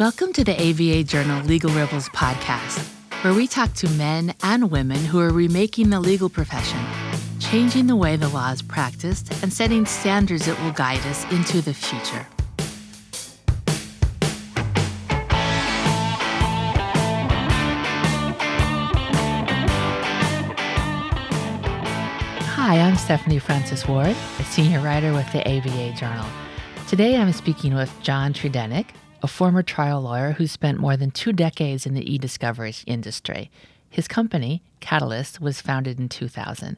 Welcome to the ABA Journal Legal Rebels podcast, where we talk to men and women who are remaking the legal profession, changing the way the law is practiced, and setting standards that will guide us into the future. Hi, I'm Stephanie Francis Ward, a senior writer with the ABA Journal. Today I'm speaking with John Tredennick, a former trial lawyer who spent more than two decades in the e discovery industry. His company, Catalyst, was founded in 2000.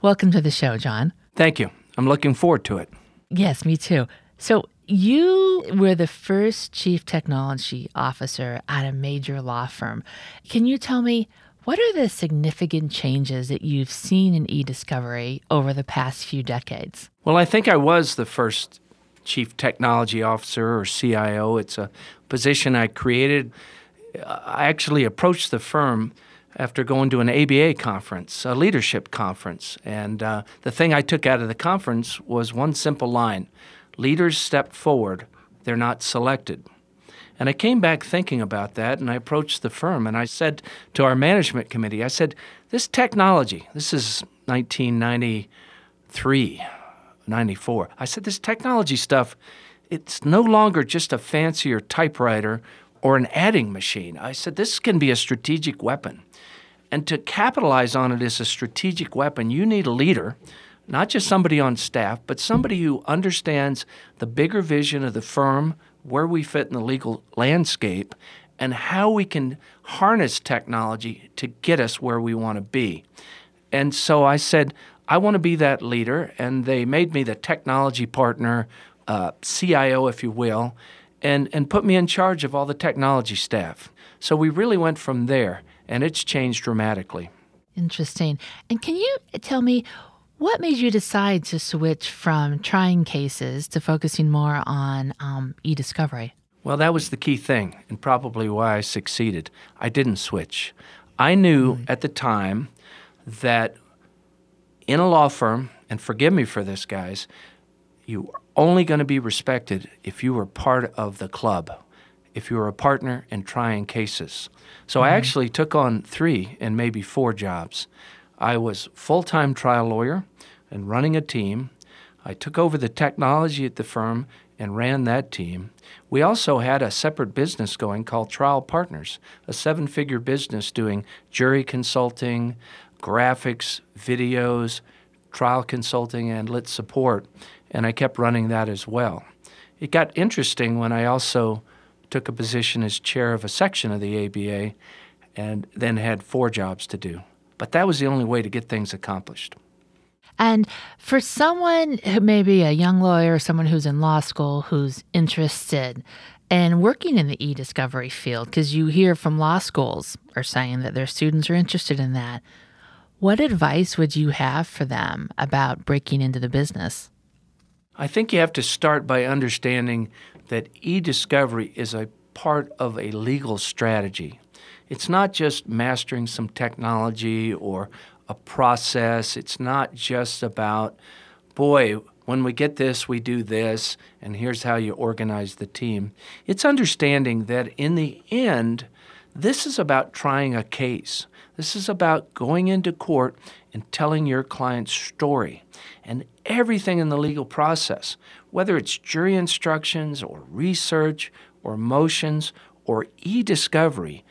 Welcome to the show, John. Thank you. I'm looking forward to it. Yes, me too. So, you were the first chief technology officer at a major law firm. Can you tell me what are the significant changes that you've seen in e discovery over the past few decades? Well, I think I was the first chief technology officer or CIO. It's a position I created. I actually approached the firm after going to an ABA conference, a leadership conference. And uh, the thing I took out of the conference was one simple line Leaders step forward, they're not selected. And I came back thinking about that and I approached the firm and I said to our management committee, I said, this technology, this is 1993, 94. I said, this technology stuff, it's no longer just a fancier typewriter or an adding machine. I said, this can be a strategic weapon. And to capitalize on it as a strategic weapon, you need a leader, not just somebody on staff, but somebody who understands the bigger vision of the firm, where we fit in the legal landscape, and how we can harness technology to get us where we want to be. And so I said, I want to be that leader, and they made me the technology partner, uh, CIO, if you will, and, and put me in charge of all the technology staff. So we really went from there, and it's changed dramatically. Interesting. And can you tell me what made you decide to switch from trying cases to focusing more on um, e discovery? Well, that was the key thing, and probably why I succeeded. I didn't switch. I knew mm-hmm. at the time that in a law firm, and forgive me for this, guys, you are only going to be respected if you were part of the club, if you were a partner in trying cases. So mm-hmm. I actually took on three and maybe four jobs. I was full time trial lawyer and running a team. I took over the technology at the firm and ran that team. We also had a separate business going called Trial Partners, a seven figure business doing jury consulting, graphics, videos, trial consulting, and lit support. And I kept running that as well. It got interesting when I also took a position as chair of a section of the ABA and then had four jobs to do. But that was the only way to get things accomplished. And for someone who may be a young lawyer, someone who's in law school who's interested in working in the e discovery field, because you hear from law schools are saying that their students are interested in that. What advice would you have for them about breaking into the business? I think you have to start by understanding that e discovery is a part of a legal strategy. It's not just mastering some technology or a process. It's not just about, boy, when we get this, we do this, and here's how you organize the team. It's understanding that in the end, this is about trying a case. This is about going into court and telling your client's story and everything in the legal process, whether it's jury instructions or research or motions or e discovery,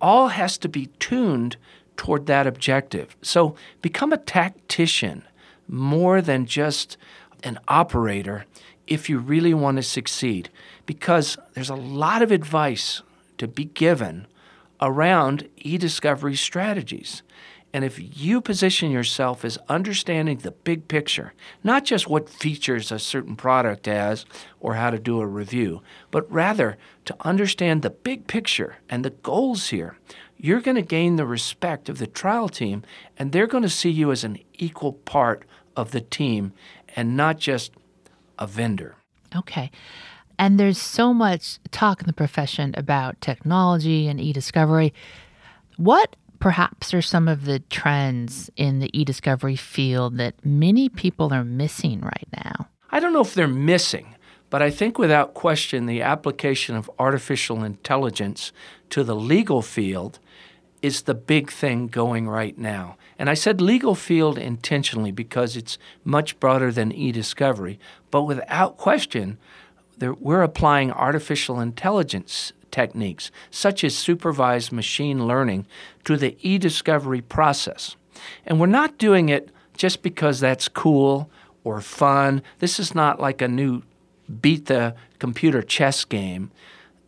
all has to be tuned toward that objective. So become a tactician more than just an operator if you really want to succeed, because there's a lot of advice to be given around e discovery strategies. And if you position yourself as understanding the big picture, not just what features a certain product has or how to do a review, but rather to understand the big picture and the goals here, you're going to gain the respect of the trial team and they're going to see you as an equal part of the team and not just a vendor. Okay. And there's so much talk in the profession about technology and e discovery. What perhaps are some of the trends in the e discovery field that many people are missing right now? I don't know if they're missing, But I think without question, the application of artificial intelligence to the legal field is the big thing going right now. And I said legal field intentionally because it's much broader than e discovery. But without question, we're applying artificial intelligence techniques, such as supervised machine learning, to the e discovery process. And we're not doing it just because that's cool or fun. This is not like a new beat the computer chess game.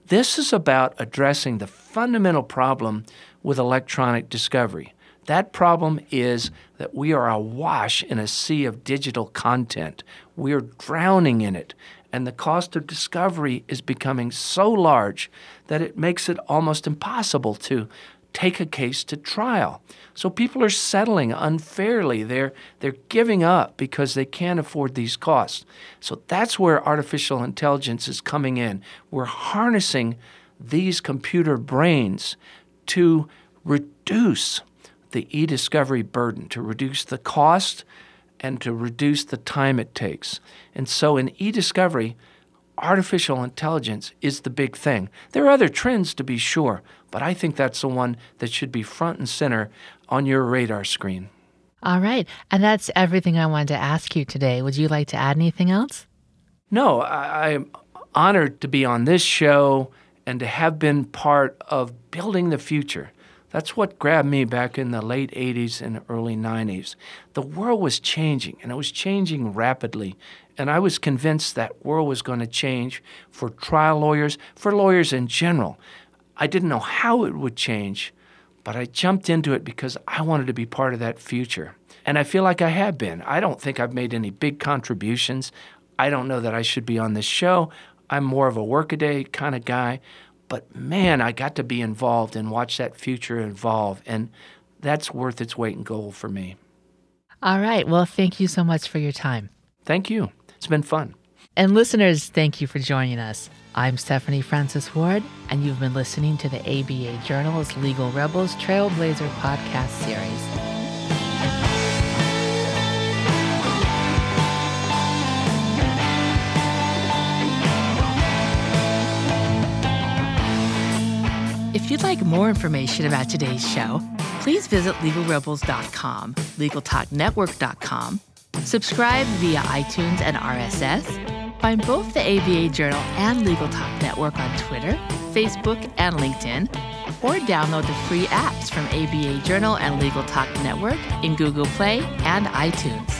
This is about addressing the fundamental problem with electronic discovery. That problem is that we are awash in a sea of digital content. We are drowning in it. And the cost of discovery is becoming so large that it makes it almost impossible to take a case to trial. So people are settling unfairly. They're they're giving up because they can't afford these costs. So that's where artificial intelligence is coming in. We're harnessing these computer brains to reduce the e-discovery burden, to reduce the cost and to reduce the time it takes. And so in e-discovery, artificial intelligence is the big thing. There are other trends to be sure, but I think that's the one that should be front and center on your radar screen. All right. And that's everything I wanted to ask you today. Would you like to add anything else? No, I, am honored to be on this show and to have been part of building the future. That's what grabbed me back in the late 80s and early 90s. The world was changing, and it was changing rapidly. And I was convinced that world was going to change for trial lawyers, for lawyers in general. I didn't know how it would change, but I jumped into it because I wanted to be part of that future. And I feel like I have been. I don't think I've made any big contributions. I don't know that I should be on this show. I'm more of a workaday kind of guy. But man, I got to be involved and watch that future evolve. And that's worth its weight in gold for me. All right. Well, thank you so much for your time. Thank you. It's been fun. And listeners, thank you for joining us. I'm Stephanie Francis Ward, and you've been listening to the ABA Journal's Legal Rebels Trailblazer podcast series. If you'd like more information about today's show, please visit legalrebels.com, legaltalknetwork.com, subscribe via iTunes and RSS, find both the ABA Journal and Legal Talk Network on Twitter, Facebook, and LinkedIn, or download the free apps from ABA Journal and Legal Talk Network in Google Play and iTunes.